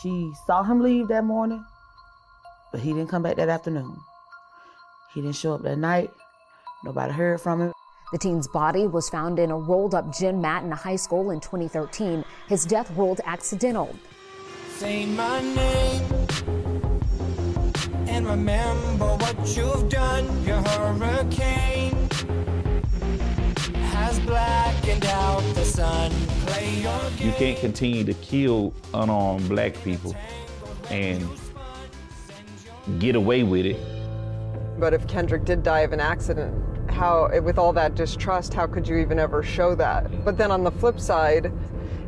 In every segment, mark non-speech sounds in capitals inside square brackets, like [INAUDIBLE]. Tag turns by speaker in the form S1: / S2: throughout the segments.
S1: She saw him leave that morning, but he didn't come back that afternoon. He didn't show up that night. Nobody heard from him.
S2: The teen's body was found in a rolled up gym mat in a high school in 2013. His death ruled accidental.
S3: Say my name and remember what you've done. Your hurricane has blackened out the sun. Play your game.
S4: You can't continue to kill unarmed black people and get away with it.
S5: But if Kendrick did die of an accident, how, with all that distrust, how could you even ever show that? But then on the flip side,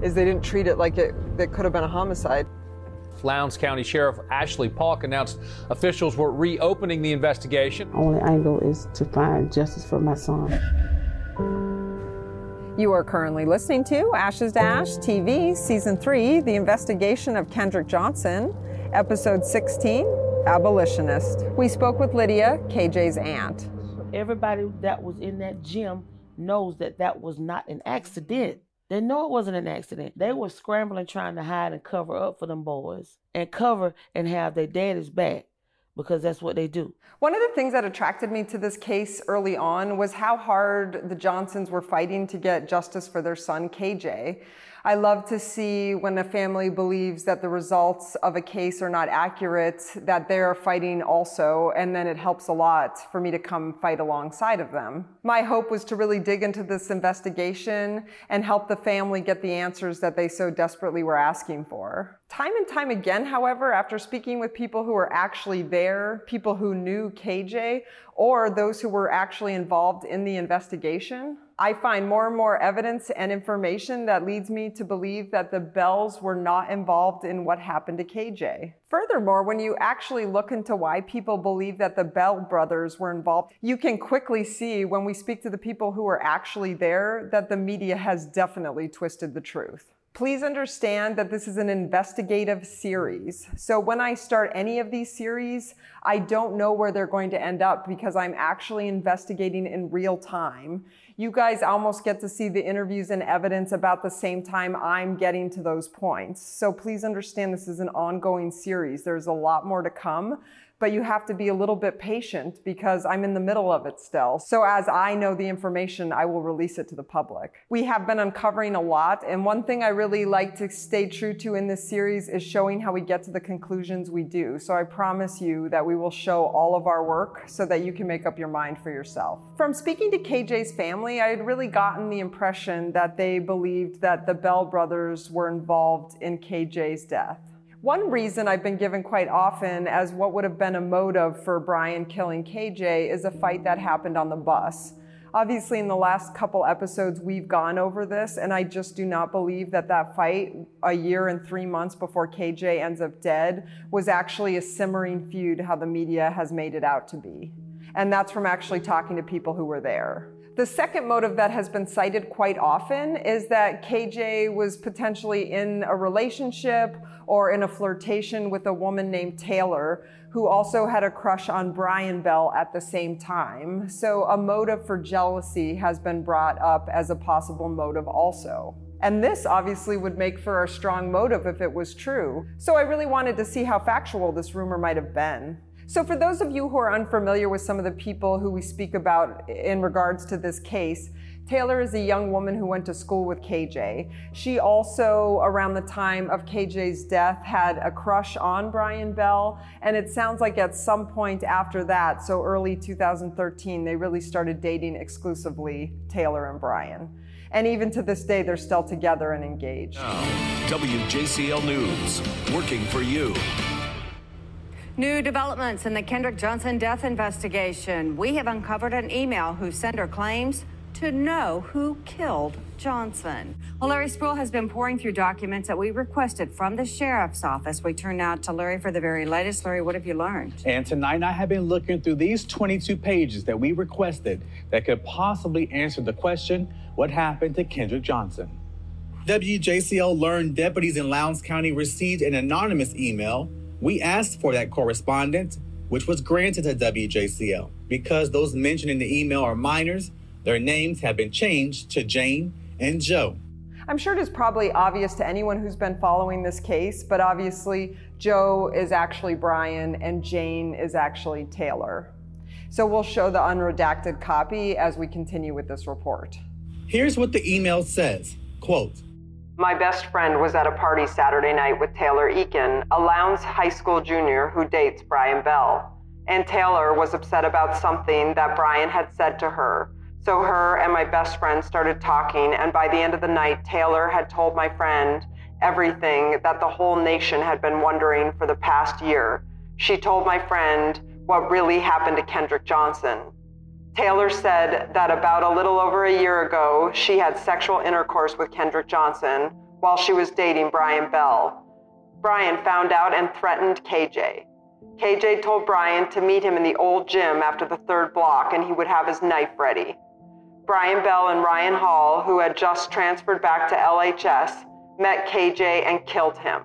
S5: is they didn't treat it like it, it could have been a homicide.
S6: Lowndes County Sheriff Ashley Paulk announced officials were reopening the investigation.
S7: Only angle is to find justice for my son.
S5: You are currently listening to Ashes to Ash TV, Season 3, The Investigation of Kendrick Johnson, Episode 16, Abolitionist. We spoke with Lydia, KJ's aunt.
S1: Everybody that was in that gym knows that that was not an accident. They know it wasn't an accident. They were scrambling trying to hide and cover up for them boys and cover and have their daddy's back because that's what they do.
S5: One of the things that attracted me to this case early on was how hard the Johnsons were fighting to get justice for their son, KJ. I love to see when a family believes that the results of a case are not accurate, that they're fighting also, and then it helps a lot for me to come fight alongside of them. My hope was to really dig into this investigation and help the family get the answers that they so desperately were asking for. Time and time again, however, after speaking with people who were actually there, people who knew KJ, or those who were actually involved in the investigation, I find more and more evidence and information that leads me to believe that the Bells were not involved in what happened to KJ. Furthermore, when you actually look into why people believe that the Bell brothers were involved, you can quickly see when we speak to the people who were actually there that the media has definitely twisted the truth. Please understand that this is an investigative series. So when I start any of these series, I don't know where they're going to end up because I'm actually investigating in real time. You guys almost get to see the interviews and evidence about the same time I'm getting to those points. So please understand this is an ongoing series. There's a lot more to come but you have to be a little bit patient because I'm in the middle of it still. So as I know the information, I will release it to the public. We have been uncovering a lot, and one thing I really like to stay true to in this series is showing how we get to the conclusions we do. So I promise you that we will show all of our work so that you can make up your mind for yourself. From speaking to KJ's family, I had really gotten the impression that they believed that the Bell brothers were involved in KJ's death. One reason I've been given quite often as what would have been a motive for Brian killing KJ is a fight that happened on the bus. Obviously, in the last couple episodes, we've gone over this, and I just do not believe that that fight, a year and three months before KJ ends up dead, was actually a simmering feud how the media has made it out to be. And that's from actually talking to people who were there. The second motive that has been cited quite often is that KJ was potentially in a relationship or in a flirtation with a woman named Taylor, who also had a crush on Brian Bell at the same time. So a motive for jealousy has been brought up as a possible motive also. And this obviously would make for a strong motive if it was true. So I really wanted to see how factual this rumor might have been. So, for those of you who are unfamiliar with some of the people who we speak about in regards to this case, Taylor is a young woman who went to school with KJ. She also, around the time of KJ's death, had a crush on Brian Bell. And it sounds like at some point after that, so early 2013, they really started dating exclusively, Taylor and Brian. And even to this day, they're still together and engaged.
S8: WJCL News, working for you.
S9: New developments in the Kendrick Johnson death investigation. We have uncovered an email whose sender claims to know who killed Johnson. Well, Larry Sproul has been pouring through documents that we requested from the sheriff's office. We turn now to Larry for the very latest. Larry, what have you learned?
S10: And tonight I have been looking through these 22 pages that we requested that could possibly answer the question what happened to Kendrick Johnson? WJCL learned deputies in Lowndes County received an anonymous email we asked for that correspondence, which was granted to WJCL. Because those mentioned in the email are minors, their names have been changed to Jane and Joe.
S5: I'm sure it is probably obvious to anyone who's been following this case, but obviously Joe is actually Brian and Jane is actually Taylor. So we'll show the unredacted copy as we continue with this report.
S10: Here's what the email says quote,
S5: My best friend was at a party Saturday night with Taylor Eakin, a Lowndes High School junior who dates Brian Bell. And Taylor was upset about something that Brian had said to her. So her and my best friend started talking, and by the end of the night, Taylor had told my friend everything that the whole nation had been wondering for the past year. She told my friend what really happened to Kendrick Johnson. Taylor said that about a little over a year ago, she had sexual intercourse with Kendrick Johnson while she was dating Brian Bell. Brian found out and threatened KJ. KJ told Brian to meet him in the old gym after the third block and he would have his knife ready. Brian Bell and Ryan Hall, who had just transferred back to LHS, met KJ and killed him.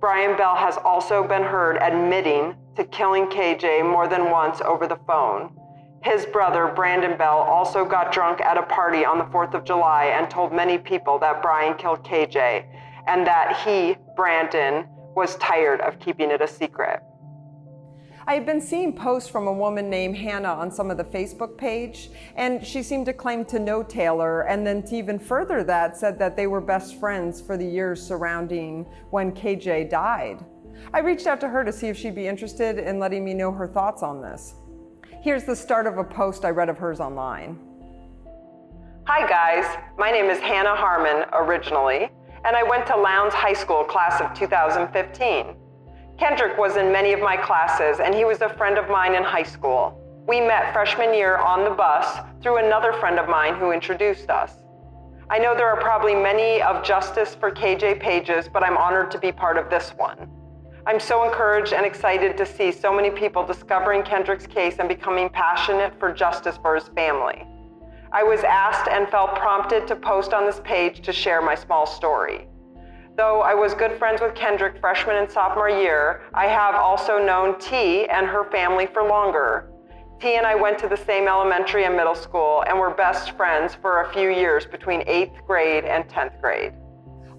S5: Brian Bell has also been heard admitting to killing KJ more than once over the phone. His brother, Branden Bell, also got drunk at a party on the 4th of July and told many people that Brian killed KJ and that he, Branden, was tired of keeping it a secret. I had been seeing posts from a woman named Hannah on some of the Facebook page, and she seemed to claim to know Taylor, and then to even further that, said that they were best friends for the years surrounding when KJ died. I reached out to her to see if she'd be interested in letting me know her thoughts on this. Here's the start of a post I read of hers online. Hi, guys. My name is Hannah Harmon originally, and I went to Lowndes High School class of 2015. Kendrick was in many of my classes, and he was a friend of mine in high school. We met freshman year on the bus through another friend of mine who introduced us. I know there are probably many of Justice for KJ pages, but I'm honored to be part of this one. I'm so encouraged and excited to see so many people discovering Kendrick's case and becoming passionate for justice for his family. I was asked and felt prompted to post on this page to share my small story. Though I was good friends with Kendrick freshman and sophomore year, I have also known T and her family for longer. T and I went to the same elementary and middle school and were best friends for a few years between 8th grade and 10th grade.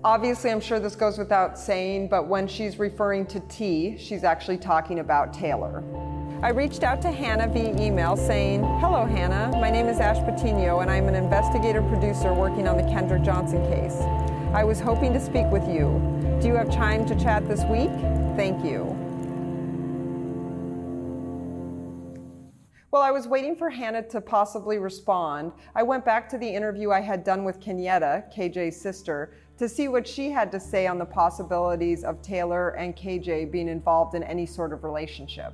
S5: Obviously, I'm sure this goes without saying, but when she's referring to T, she's actually talking about Taylor. I reached out to Hannah via email saying, Hello, Hannah. My name is Ash Patino, and I'm an investigator producer working on the Kendrick Johnson case. I was hoping to speak with you. Do you have time to chat this week? Thank you. While I was waiting for Hannah to possibly respond, I went back to the interview I had done with Kenyetta, KJ's sister, to see what she had to say on the possibilities of Taylor and KJ being involved in any sort of relationship.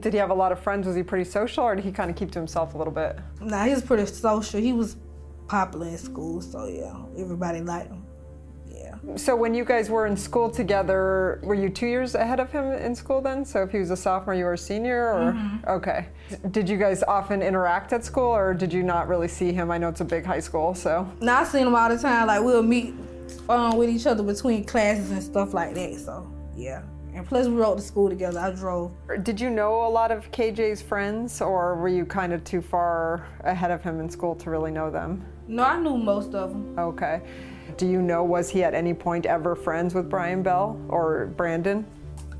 S5: Did he have a lot of friends? Was he pretty social, or did he kind of keep to himself a little bit?
S11: Nah, he was pretty social. He was popular in school, so yeah, everybody liked him. Yeah.
S5: So when you guys were in school together, were you two years ahead of him in school then? So if he was a sophomore, you were a senior, or
S11: Mhm.
S5: okay? Did you guys often interact at school, or did you not really see him? I know it's a big high school, so.
S11: Now I seen him all the time. Like we'll meet um, with each other between classes and stuff like that. So yeah. And plus we rode to school together. I drove.
S5: Did you know a lot of KJ's friends, or were you kind of too far ahead of him in school to really know them?
S11: No, I knew most of them.
S5: Okay. Do you know, was he at any point ever friends with Brian Bell or Branden?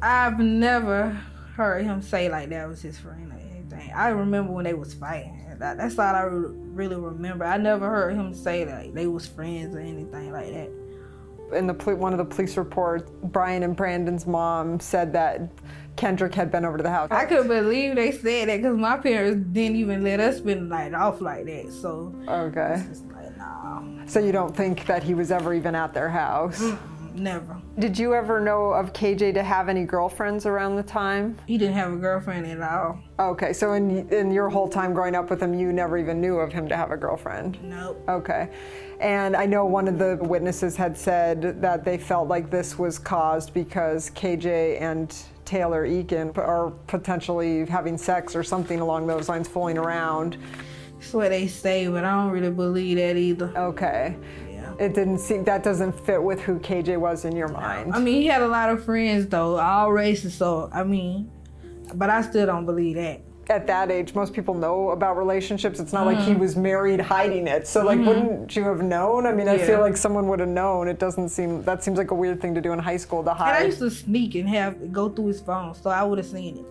S11: I've never heard him say like that was his friend or anything. I remember when they was fighting. That, that's all I re- really remember. I never heard him say that they was friends or anything like that.
S5: In the one of the police reports, Brian and Branden's mom said that Kendrick had been over to the house.
S11: I couldn't believe they said that because my parents didn't even let us spend the night off like that. So
S5: Okay.
S11: like, nah,
S5: So you don't think that he was ever even at their house?
S11: Never.
S5: Did you ever know of KJ to have any girlfriends around the time?
S11: He didn't have a girlfriend at all.
S5: Okay, so in in your whole time growing up with him, you never even knew of him to have a girlfriend.
S11: Nope.
S5: Okay. And I know one of the witnesses had said that they felt like this was caused because KJ and Taylor Eakin are potentially having sex or something along those lines, fooling around.
S11: That's what they say, but I don't really believe that either.
S5: Okay.
S11: Yeah.
S5: It didn't seem that doesn't fit with who KJ was in your mind.
S11: I mean, he had a lot of friends though, all races. So I mean, but I still don't believe that.
S5: at that age, most people know about relationships. It's not like he
S11: Mhm.
S5: was married hiding it. So like,
S11: Mhm.
S5: wouldn't you have known? I mean, I feel like someone would have known. It doesn't seem that seems like a weird thing to do in high school to hide.
S11: And I used to sneak and have go through his phone, so I would have seen it.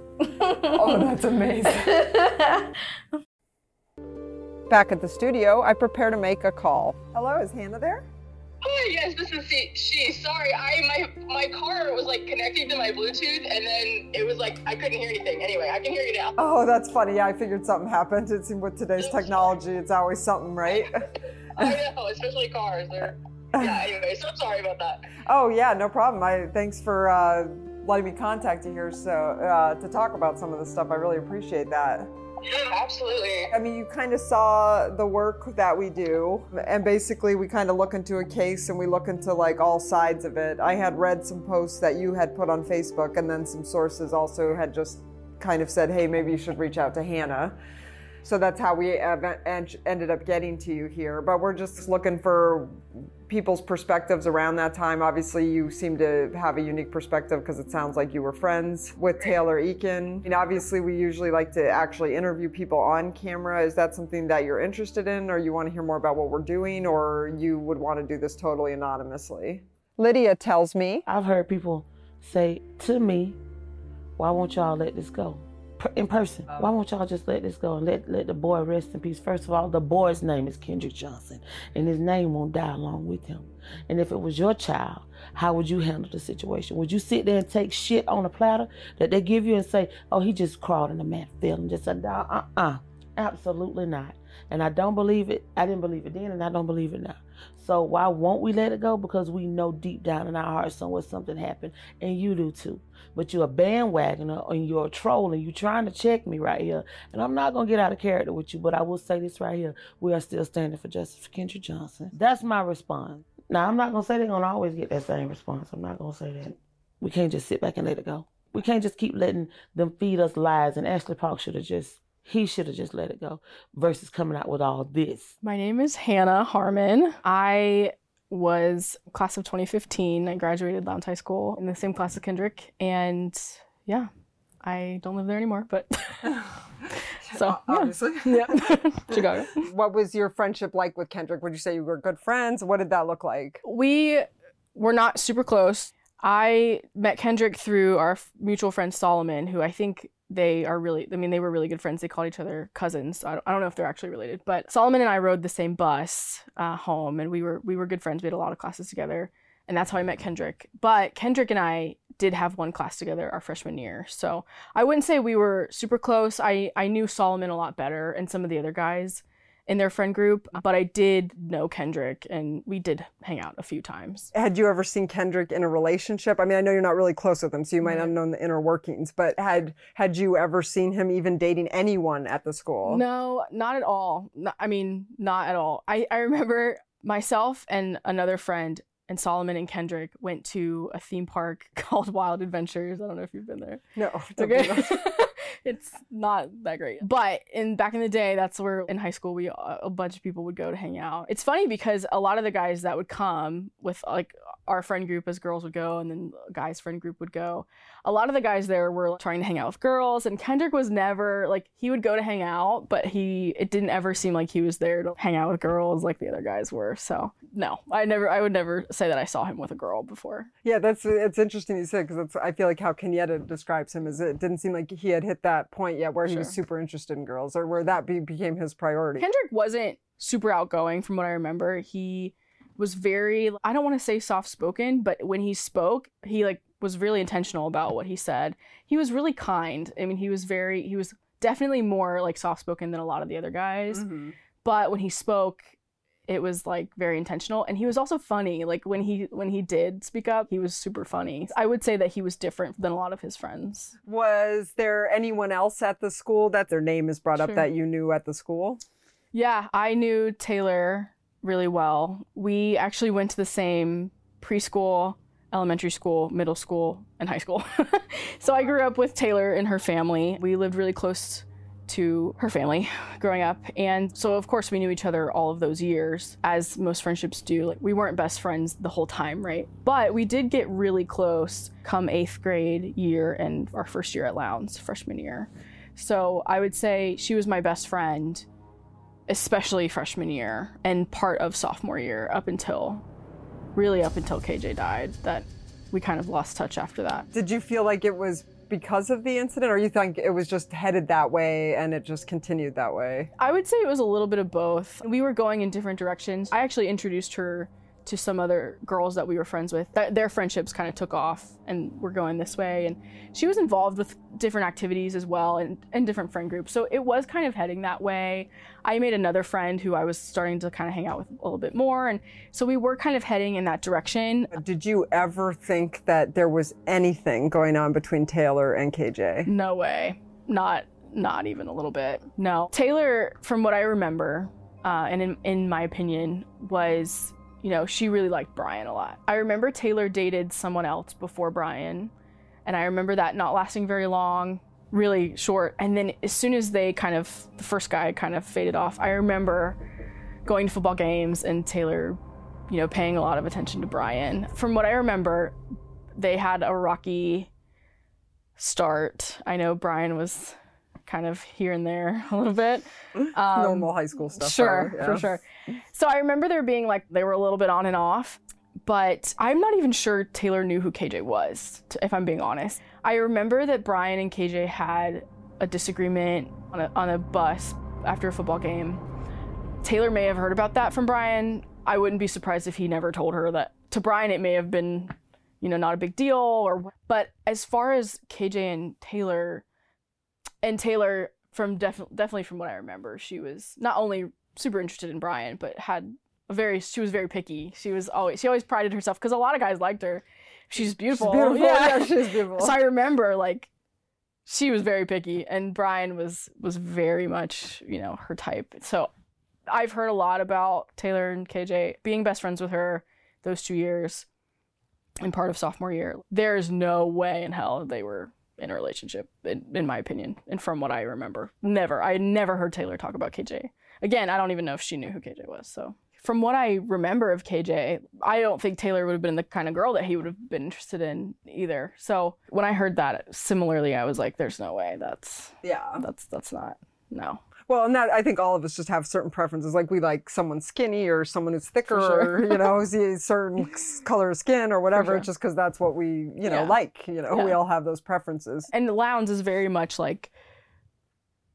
S5: oh, that's amazing. [LAUGHS] Back at the studio, I prepare to make a call. Hello, is Hannah there?
S12: Hi, yes, this is she. she. Sorry, I my my car was like connecting to my Bluetooth, and then it was like I couldn't hear anything. Anyway, I can hear you now.
S5: Oh, that's funny. Yeah, I figured something happened. It seemed with today's technology, it's always something, right? [LAUGHS]
S12: I know, especially cars. They're yeah. Anyway, so I'm sorry about that.
S5: Oh yeah, no problem. I thanks for uh, letting me contact you here so uh, to talk about some of the stuff. I really appreciate that.
S12: Yeah, absolutely.
S5: I mean, you kind of saw the work that we do, and basically we kind of look into a case and we look into like all sides of it. I had read some posts that you had put on Facebook, and then some sources also had just kind of said, "Hey, maybe you should reach out to Hannah." So that's how we ended up getting to you here. But we're just looking for people's perspectives around that time. Obviously, you seem to have a unique perspective because it sounds like you were friends with Taylor Eakin. And obviously, we usually like to actually interview people on camera. Is that something that you're interested in, or you want to hear more about what we're doing, or you would want to do this totally anonymously? Lydia tells me.
S1: I've heard people say to me, why won't y'all let this go? In person, why won't y'all just let this go and let, let the boy rest in peace? First of all, the boy's name is Kendrick Johnson, and his name won't die along with him. And if it was your child, how would you handle the situation? Would you sit there and take shit on a platter that they give you and say, oh, he just crawled in the mat field and just said, uh uh, absolutely not. And I don't believe it. I didn't believe it then, and I don't believe it now. So why won't we let it go? Because we know deep down in our hearts somewhere something happened, and you do too. But you're a bandwagoner and you're a troll, and you're trying to check me right here. And I'm not gonna get out of character with you, but I will say this right here: we are still standing for justice Kendrick Johnson. That's my response. Now I'm not gonna say they're gonna always get that same response. I'm not gonna say that. We can't just sit back and let it go. We can't just keep letting them feed us lies. And Ashley Paulk should have just he should have just let it go versus coming out with all this.
S13: My name is Hannah Harmon. I was class of 2015. I graduated Lowndes High School in the same class as Kendrick, and yeah, I don't live there anymore. But [LAUGHS] so yeah.
S5: Obviously. [LAUGHS]
S13: yeah, [LAUGHS] Chicago.
S5: What was your friendship like with Kendrick? Would you say you were good friends? What did that look like?
S13: We were not super close. I met Kendrick through our f- mutual friend Solomon, who I think they are really, I mean, they were really good friends. They called each other cousins. I don't, I don't know if they're actually related, but Solomon and I rode the same bus uh, home and we were, we were good friends. We had a lot of classes together and that's how I met Kendrick. But Kendrick and I did have one class together our freshman year. So I wouldn't say we were super close. I, I knew Solomon a lot better and some of the other guys in their friend group, but I did know Kendrick and we did hang out a few times.
S5: Had you ever seen Kendrick in a relationship? I mean, I know you're not really close with him, so you might not have known the inner workings, but had had you ever seen him even dating anyone at the school?
S13: No, not at all. No- I mean, not at all. I, I remember myself and another friend and Solomon and Kendrick went to a theme park [LAUGHS] called Wild Adventures. I don't know if you've been there.
S5: No,
S13: okay. [LAUGHS] it's not that great. But in back in the day, that's where in high school we uh, a bunch of people would go to hang out. It's funny because a lot of the guys that would come with like our friend group as girls would go and then guys friend group would go. A lot of the guys there were trying to hang out with girls and Kendrick was never like he would go to hang out, but he it didn't ever seem like he was there to hang out with girls like the other guys were. So, no. I never I would never say that I saw him with a girl before.
S5: Yeah, that's it's interesting you said because I feel like how Kenyetta describes him is it didn't seem like he had hit that point yet where he was super interested in girls or where that be, became his priority.
S13: Kendrick wasn't super outgoing from what I remember. He was very I don't want to say soft spoken, but when he spoke, he like was really intentional about what he said. He was really kind. I mean, he was very he was definitely more like soft spoken than a lot of the other guys. Mm-hmm. But when he spoke, it was like very intentional and he was also funny. Like when he when he did speak up, he was super funny. I would say that he was different than a lot of his friends.
S5: Was there anyone else at the school that their name is brought up that you knew at the school?
S13: Yeah, I knew Taylor really well. We actually went to the same preschool, elementary school, middle school, and high school. [LAUGHS] so I grew up with Taylor and her family. We lived really close to her family [LAUGHS] growing up. And so of course we knew each other all of those years as most friendships do. Like we weren't best friends the whole time, right? But we did get really close come 8th grade year and our first year at Lowndes, freshman year. So I would say she was my best friend, especially freshman year and part of sophomore year up until really up until KJ died. That we kind of lost touch after that.
S5: Did you feel like it was because of the incident, or you think it was just headed that way and it just continued that way?
S13: I would say it was a little bit of both. We were going in different directions. I actually introduced her to some other girls that we were friends with. Th- their friendships kind of took off and were going this way. And she was involved with different activities as well and, and different friend groups. So it was kind of heading that way. I made another friend who I was starting to kind of hang out with a little bit more. And so we were kind of heading in that direction.
S5: Did you ever think that there was anything going on between Taylor and KJ?
S13: No way. Not not even a little bit. No. Taylor, from what I remember, uh, and in, in my opinion, was you know, she really liked Brian a lot. I remember Taylor dated someone else before Brian, and I remember that not lasting very long, really short. And then as soon as they kind of, the first guy kind of faded off, I remember going to football games and Taylor, you know, paying a lot of attention to Brian. From what I remember, they had a rocky start. I know Brian was kind of here and there [LAUGHS] a little bit. [LAUGHS]
S5: Um, Normal high school stuff.
S13: Sure,
S5: probably, yeah.
S13: for sure. So I remember there being like they were a little bit on and off, but I'm not even sure Taylor knew who KJ was, if I'm being honest. I remember that Brian and KJ had a disagreement on a, on a bus after a football game. Taylor may have heard about that from Brian. I wouldn't be surprised if he never told her that. To Brian, it may have been, you know, not a big deal. Or, but as far as KJ and Taylor, and Taylor, from def- definitely from what I remember, she was not only super interested in Brian, but had a very she was very picky. She was always she always prided herself because a lot of guys liked her. She's beautiful.
S5: She's beautiful. [LAUGHS] Yeah, she's beautiful.
S13: So I remember like she was very picky, and Brian was was very much you know her type. So I've heard a lot about Taylor and KJ being best friends with her those two years and part of sophomore year. There's no way in hell they were in a relationship, in, in my opinion, and from what I remember. Never. I never heard Taylor talk about KJ. Again, I don't even know if she knew who KJ was. So, from what I remember of KJ, I don't think Taylor would have been the kind of girl that he would have been interested in either. So, when I heard that, similarly, I was like, "There's no way. That's
S5: yeah.
S13: That's that's not no."
S5: Well, and that I think all of us just have certain preferences. Like we like someone skinny or someone who's thicker,
S13: sure.
S5: or you know, [LAUGHS] see certain color of skin or whatever.
S13: sure.
S5: Just because that's what we you know
S13: Yeah.
S5: like. You know, we all have those preferences.
S13: And Lowndes is very much like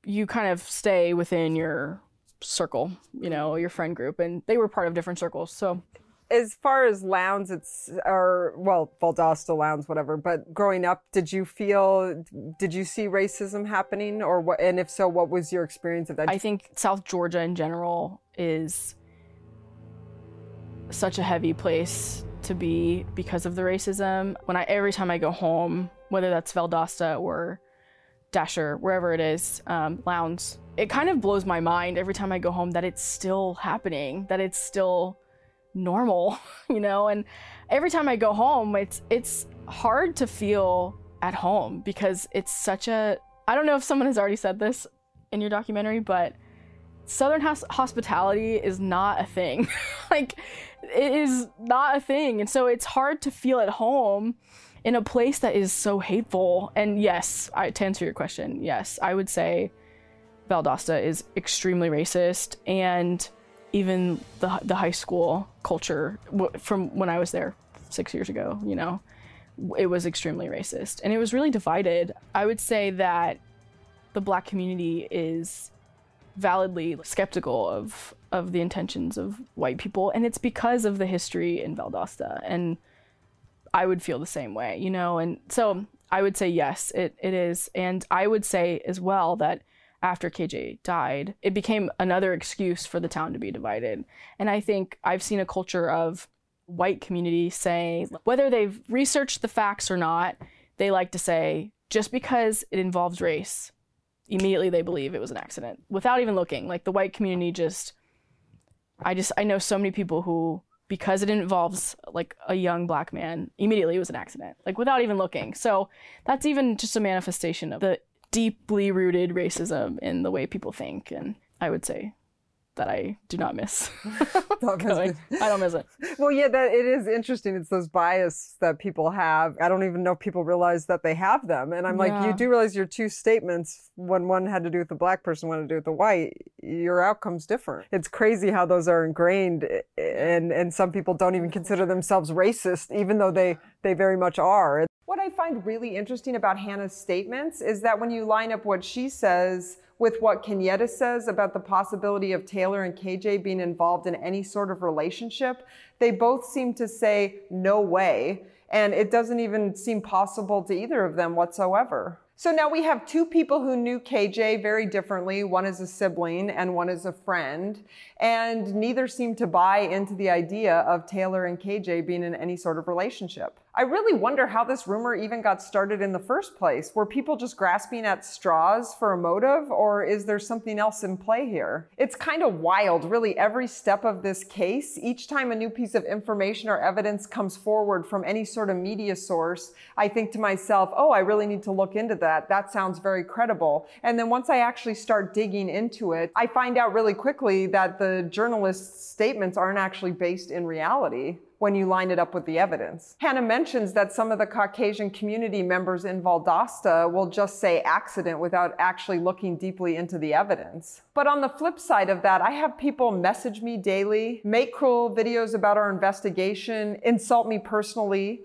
S13: you kind of stay within your circle, you know, your friend group, and they were part of different circles. So
S5: As far as Lowndes, it's or well, Valdosta, Lowndes, whatever. But growing up, did you feel, did you see racism happening, or what? And if so, what was your experience of that?
S13: I think South Georgia in general is such a heavy place to be because of the racism. When I every time I go home, whether that's Valdosta or Dasher, wherever it is, um, it kind of blows my mind every time I go home that it's still happening, that it's still normal, [LAUGHS] you know. And every time I go home, it's it's hard to feel at home because it's such a. I don't know if someone has already said this in your documentary, but Southern hos- hospitality is not a thing. [LAUGHS] like, it is not a thing. And so it's hard to feel at home in a place that is so hateful. And yes, I, to answer your question, yes, I would say Valdosta is extremely racist. And even the, the high school culture from when I was there six years ago, you know, it was extremely racist. And it was really divided. I would say that the black community is validly skeptical of of the intentions of white people and it's because of the history in Valdosta and I would feel the same way you know and so I would say yes it, it is and I would say as well that after KJ died it became another excuse for the town to be divided. And I think I've seen a culture of white community say whether they've researched the facts or not they like to say just because it involves race immediately they believe it was an accident without even looking. Like the white community just i just i know so many people who because it involves like a young black man immediately it was an accident like without even looking. So that's even just a manifestation of the deeply rooted racism in the way people think and i would say that I do not miss. [LAUGHS] going. I don't miss it.
S5: Well, yeah, that it is interesting. It's those bias that people have. I don't even know if people realize that they have them. And I'm like, you do realize your two statements, when one had to do with the black person, one had to do with the white, your outcome's different. It's crazy how those are ingrained, and and some people don't even consider themselves racist, even though they they very much are. What I find really interesting about Hannah's statements is that when you line up what she says with what Kenyetta says about the possibility of Taylor and KJ being involved in any sort of relationship, they both seem to say, no way. And it doesn't even seem possible to either of them whatsoever. So now we have two people who knew KJ very differently. One is a sibling and one is a friend. And neither seem to buy into the idea of Taylor and KJ being in any sort of relationship. I really wonder how this rumor even got started in the first place. Were people just grasping at straws for a motive, or is there something else in play here? It's kind of wild, really, every step of this case. Each time a new piece of information or evidence comes forward from any sort of media source, I think to myself, oh, I really need to look into that. That sounds very credible. And then once I actually start digging into it, I find out really quickly that the journalist's statements aren't actually based in reality when you line it up with the evidence. Hannah mentions that some of the Caucasian community members in Valdosta will just say accident without actually looking deeply into the evidence. But on the flip side of that, I have people message me daily, make cruel videos about our investigation, insult me personally,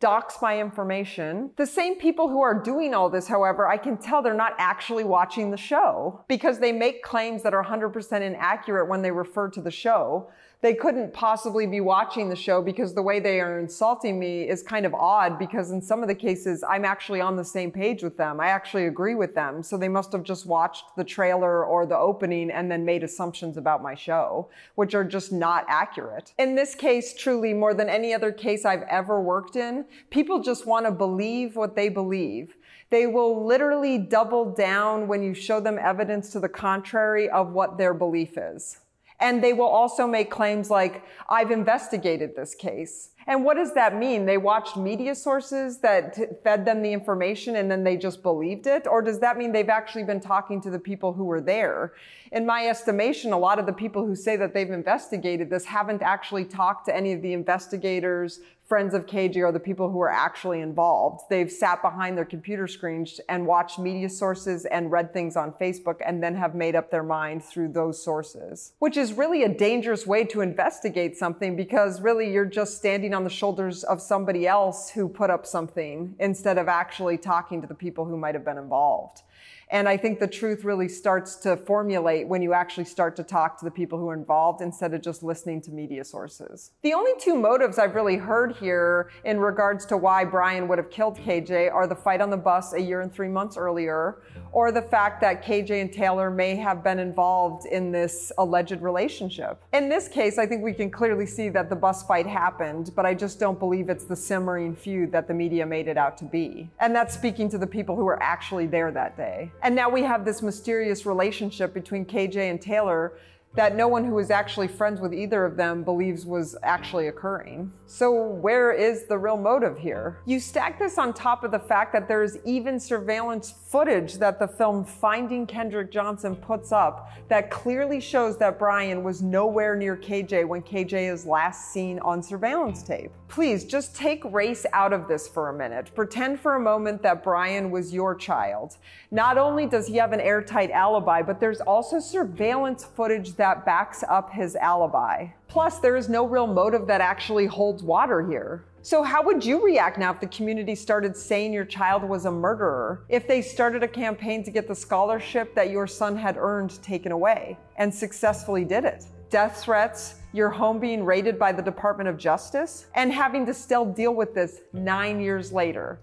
S5: dox my information. The same people who are doing all this, however, I can tell they're not actually watching the show because they make claims that are 100% inaccurate when they refer to the show. They couldn't possibly be watching the show because the way they are insulting me is kind of odd because in some of the cases, I'm actually on the same page with them. I actually agree with them. So they must have just watched the trailer or the opening and then made assumptions about my show, which are just not accurate. In this case, truly, more than any other case I've ever worked in, people just want to believe what they believe. They will literally double down when you show them evidence to the contrary of what their belief is. And they will also make claims like, I've investigated this case. And what does that mean? They watched media sources that t- fed them the information and then they just believed it? Or does that mean they've actually been talking to the people who were there? In my estimation, a lot of the people who say that they've investigated this haven't actually talked to any of the investigators, friends of KJ, are the people who are actually involved. They've sat behind their computer screens and watched media sources and read things on Facebook and then have made up their mind through those sources, which is really a dangerous way to investigate something because really you're just standing on the shoulders of somebody else who put up something instead of actually talking to the people who might have been involved. And I think the truth really starts to formulate when you actually start to talk to the people who are involved instead of just listening to media sources. The only two motives I've really heard here in regards to why Brian would have killed KJ are the fight on the bus a year and three months earlier, or the fact that KJ and Taylor may have been involved in this alleged relationship. In this case, I think we can clearly see that the bus fight happened, but I just don't believe it's the simmering feud that the media made it out to be. And that's speaking to the people who were actually there that day. And now we have this mysterious relationship between KJ and Taylor that no one who is actually friends with either of them believes was actually occurring. So, where is the real motive here? You stack this on top of the fact that there is even surveillance footage that the film Finding Kendrick Johnson puts up that clearly shows that Brian was nowhere near KJ when KJ is last seen on surveillance tape. Please just take race out of this for a minute. Pretend for a moment that Brian was your child. Not only does he have an airtight alibi, but there's also surveillance footage that backs up his alibi. Plus, there is no real motive that actually holds water here. So, how would you react now if the community started saying your child was a murderer? If they started a campaign to get the scholarship that your son had earned taken away and successfully did it? Death threats, your home being raided by the Department of Justice, and having to still deal with this nine years later.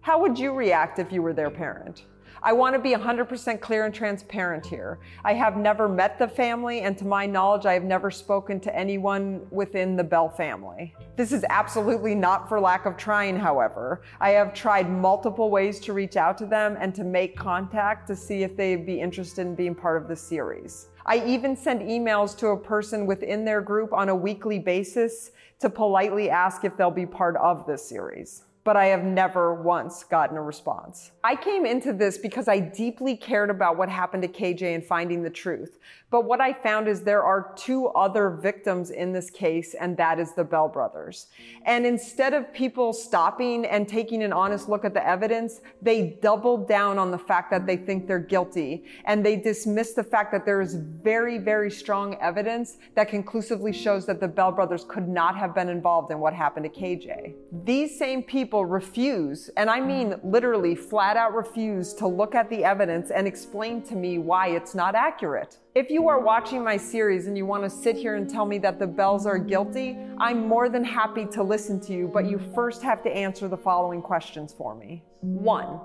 S5: How would you react if you were their parent? I want to be 100% clear and transparent here. I have never met the family, and to my knowledge, I have never spoken to anyone within the Bell family. This is absolutely not for lack of trying, however. I have tried multiple ways to reach out to them and to make contact to see if they'd be interested in being part of the series. I even send emails to a person within their group on a weekly basis to politely ask if they'll be part of this series. But I have never once gotten a response. I came into this because I deeply cared about what happened to KJ and finding the truth. But what I found is there are two other victims in this case, and that is the Bell brothers. And instead of people stopping and taking an honest look at the evidence, they doubled down on the fact that they think they're guilty. And they dismiss the fact that there is very, very strong evidence that conclusively shows that the Bell brothers could not have been involved in what happened to KJ. These same people refuse, and I mean literally flat out refuse, to look at the evidence and explain to me why it's not accurate. If you are watching my series and you want to sit here and tell me that the Bells are guilty, I'm more than happy to listen to you, but you first have to answer the following questions for me. One,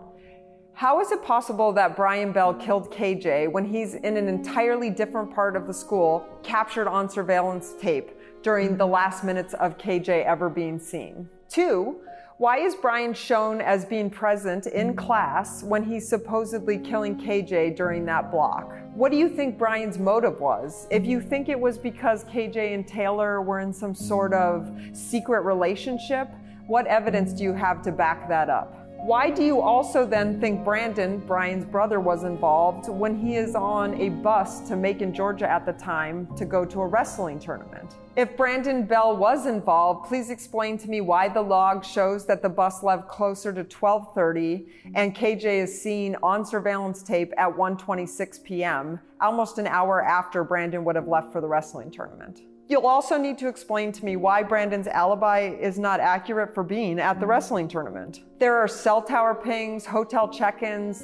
S5: how is it possible that Brian Bell killed KJ when he's in an entirely different part of the school, captured on surveillance tape during the last minutes of KJ ever being seen? Two, why is Brian shown as being present in class when he's supposedly killing KJ during that block? What do you think Brian's motive was? If you think it was because KJ and Taylor were in some sort of secret relationship, what evidence do you have to back that up? Why do you also then think Branden, Brian's brother, was involved when he is on a bus to Macon, Georgia at the time to go to a wrestling tournament? If Branden Bell was involved, please explain to me why the log shows that the bus left closer to 12:30 and KJ is seen on surveillance tape at 1:26 p.m., almost an hour after Branden would have left for the wrestling tournament. You'll also need to explain to me why Branden's alibi is not accurate for being at the wrestling tournament. There are cell tower pings, hotel check ins,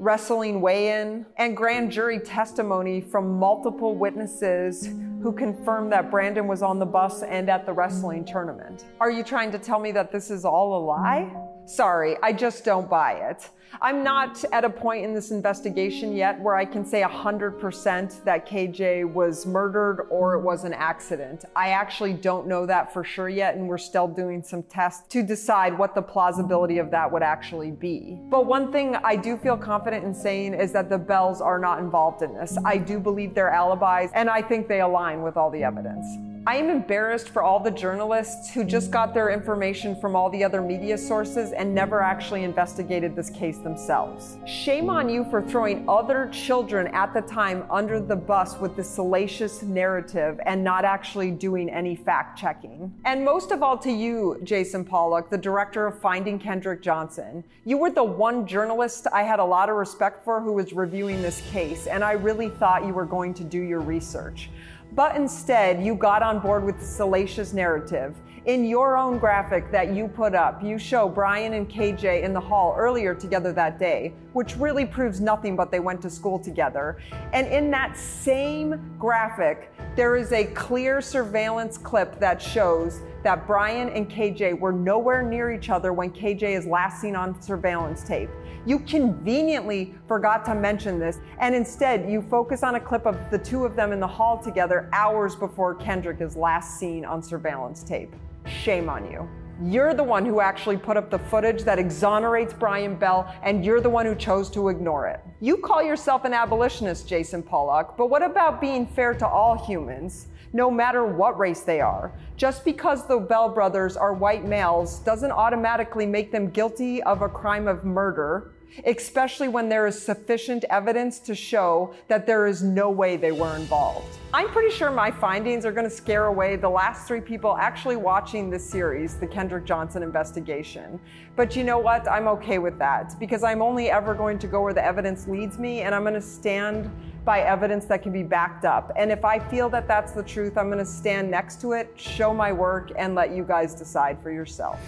S5: wrestling weigh in, and grand jury testimony from multiple witnesses who confirmed that Branden was on the bus and at the wrestling tournament. Are you trying to tell me that this is all a lie? Sorry, I just don't buy it. I'm not at a point in this investigation yet where I can say 100% that KJ was murdered or it was an accident. I actually don't know that for sure yet, and we're still doing some tests to decide what the plausibility of that would actually be. But one thing I do feel confident in saying is that the Bells are not involved in this. I do believe their alibis, and I think they align with all the evidence. I am embarrassed for all the journalists who just got their information from all the other media sources and never actually investigated this case themselves. Shame on you for throwing other children at the time under the bus with the salacious narrative and not actually doing any fact checking. And most of all to you, Jason Pollock, the director of Finding Kendrick Johnson. You were the one journalist I had a lot of respect for who was reviewing this case, and I really thought you were going to do your research. But instead, you got on board with the salacious narrative. In your own graphic that you put up, you show Brian and KJ in the hall earlier together that day, which really proves nothing but they went to school together. And in that same graphic, there is a clear surveillance clip that shows that Brian and KJ were nowhere near each other when KJ is last seen on surveillance tape. You conveniently forgot to mention this, and instead you focus on a clip of the two of them in the hall together hours before Kendrick is last seen on surveillance tape. Shame on you. You're the one who actually put up the footage that exonerates Brian Bell, and you're the one who chose to ignore it. You call yourself an abolitionist, Jason Pollock, but what about being fair to all humans? no matter what race they are. Just because the Bell brothers are white males doesn't automatically make them guilty of a crime of murder, especially when there is sufficient evidence to show that there is no way they were involved. I'm pretty sure my findings are going to scare away the last three people actually watching this series, the Kendrick Johnson investigation. But you know what? I'm okay with that because I'm only ever going to go where the evidence leads me and I'm going to stand by evidence that can be backed up. And if I feel that that's the truth, I'm going to stand next to it, show my work, and let you guys decide for yourself.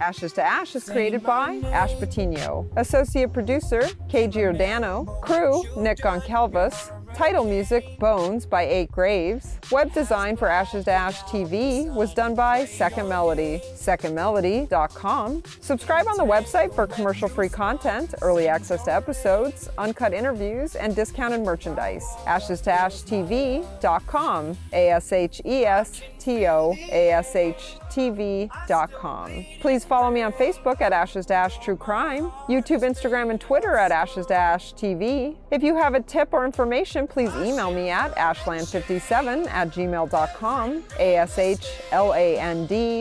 S5: Ashes to Ash is created by Ash Patino. Associate producer, Kay Giordano. Crew, Nick Goncalves. Title music, Bones by Eight Graves. Web design for Ashes to Ash TV was done by Second Melody, secondmelody.com. Subscribe on the website for commercial free content, early access to episodes, uncut interviews, and discounted merchandise. Ashes to Ash TV.com, A S H E S T O A S H TV.com. Please follow me on Facebook at Ashes Dash True Crime, YouTube, Instagram, and Twitter at Ashes Dash TV. If you have a tip or information, information, please email me at ashland57 at gmail.com, A-S-H-L-A-N-D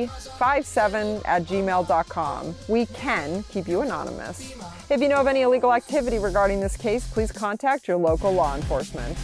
S5: 57 at gmail.com. We can keep you anonymous. If you know of any illegal activity regarding this case, please contact your local law enforcement.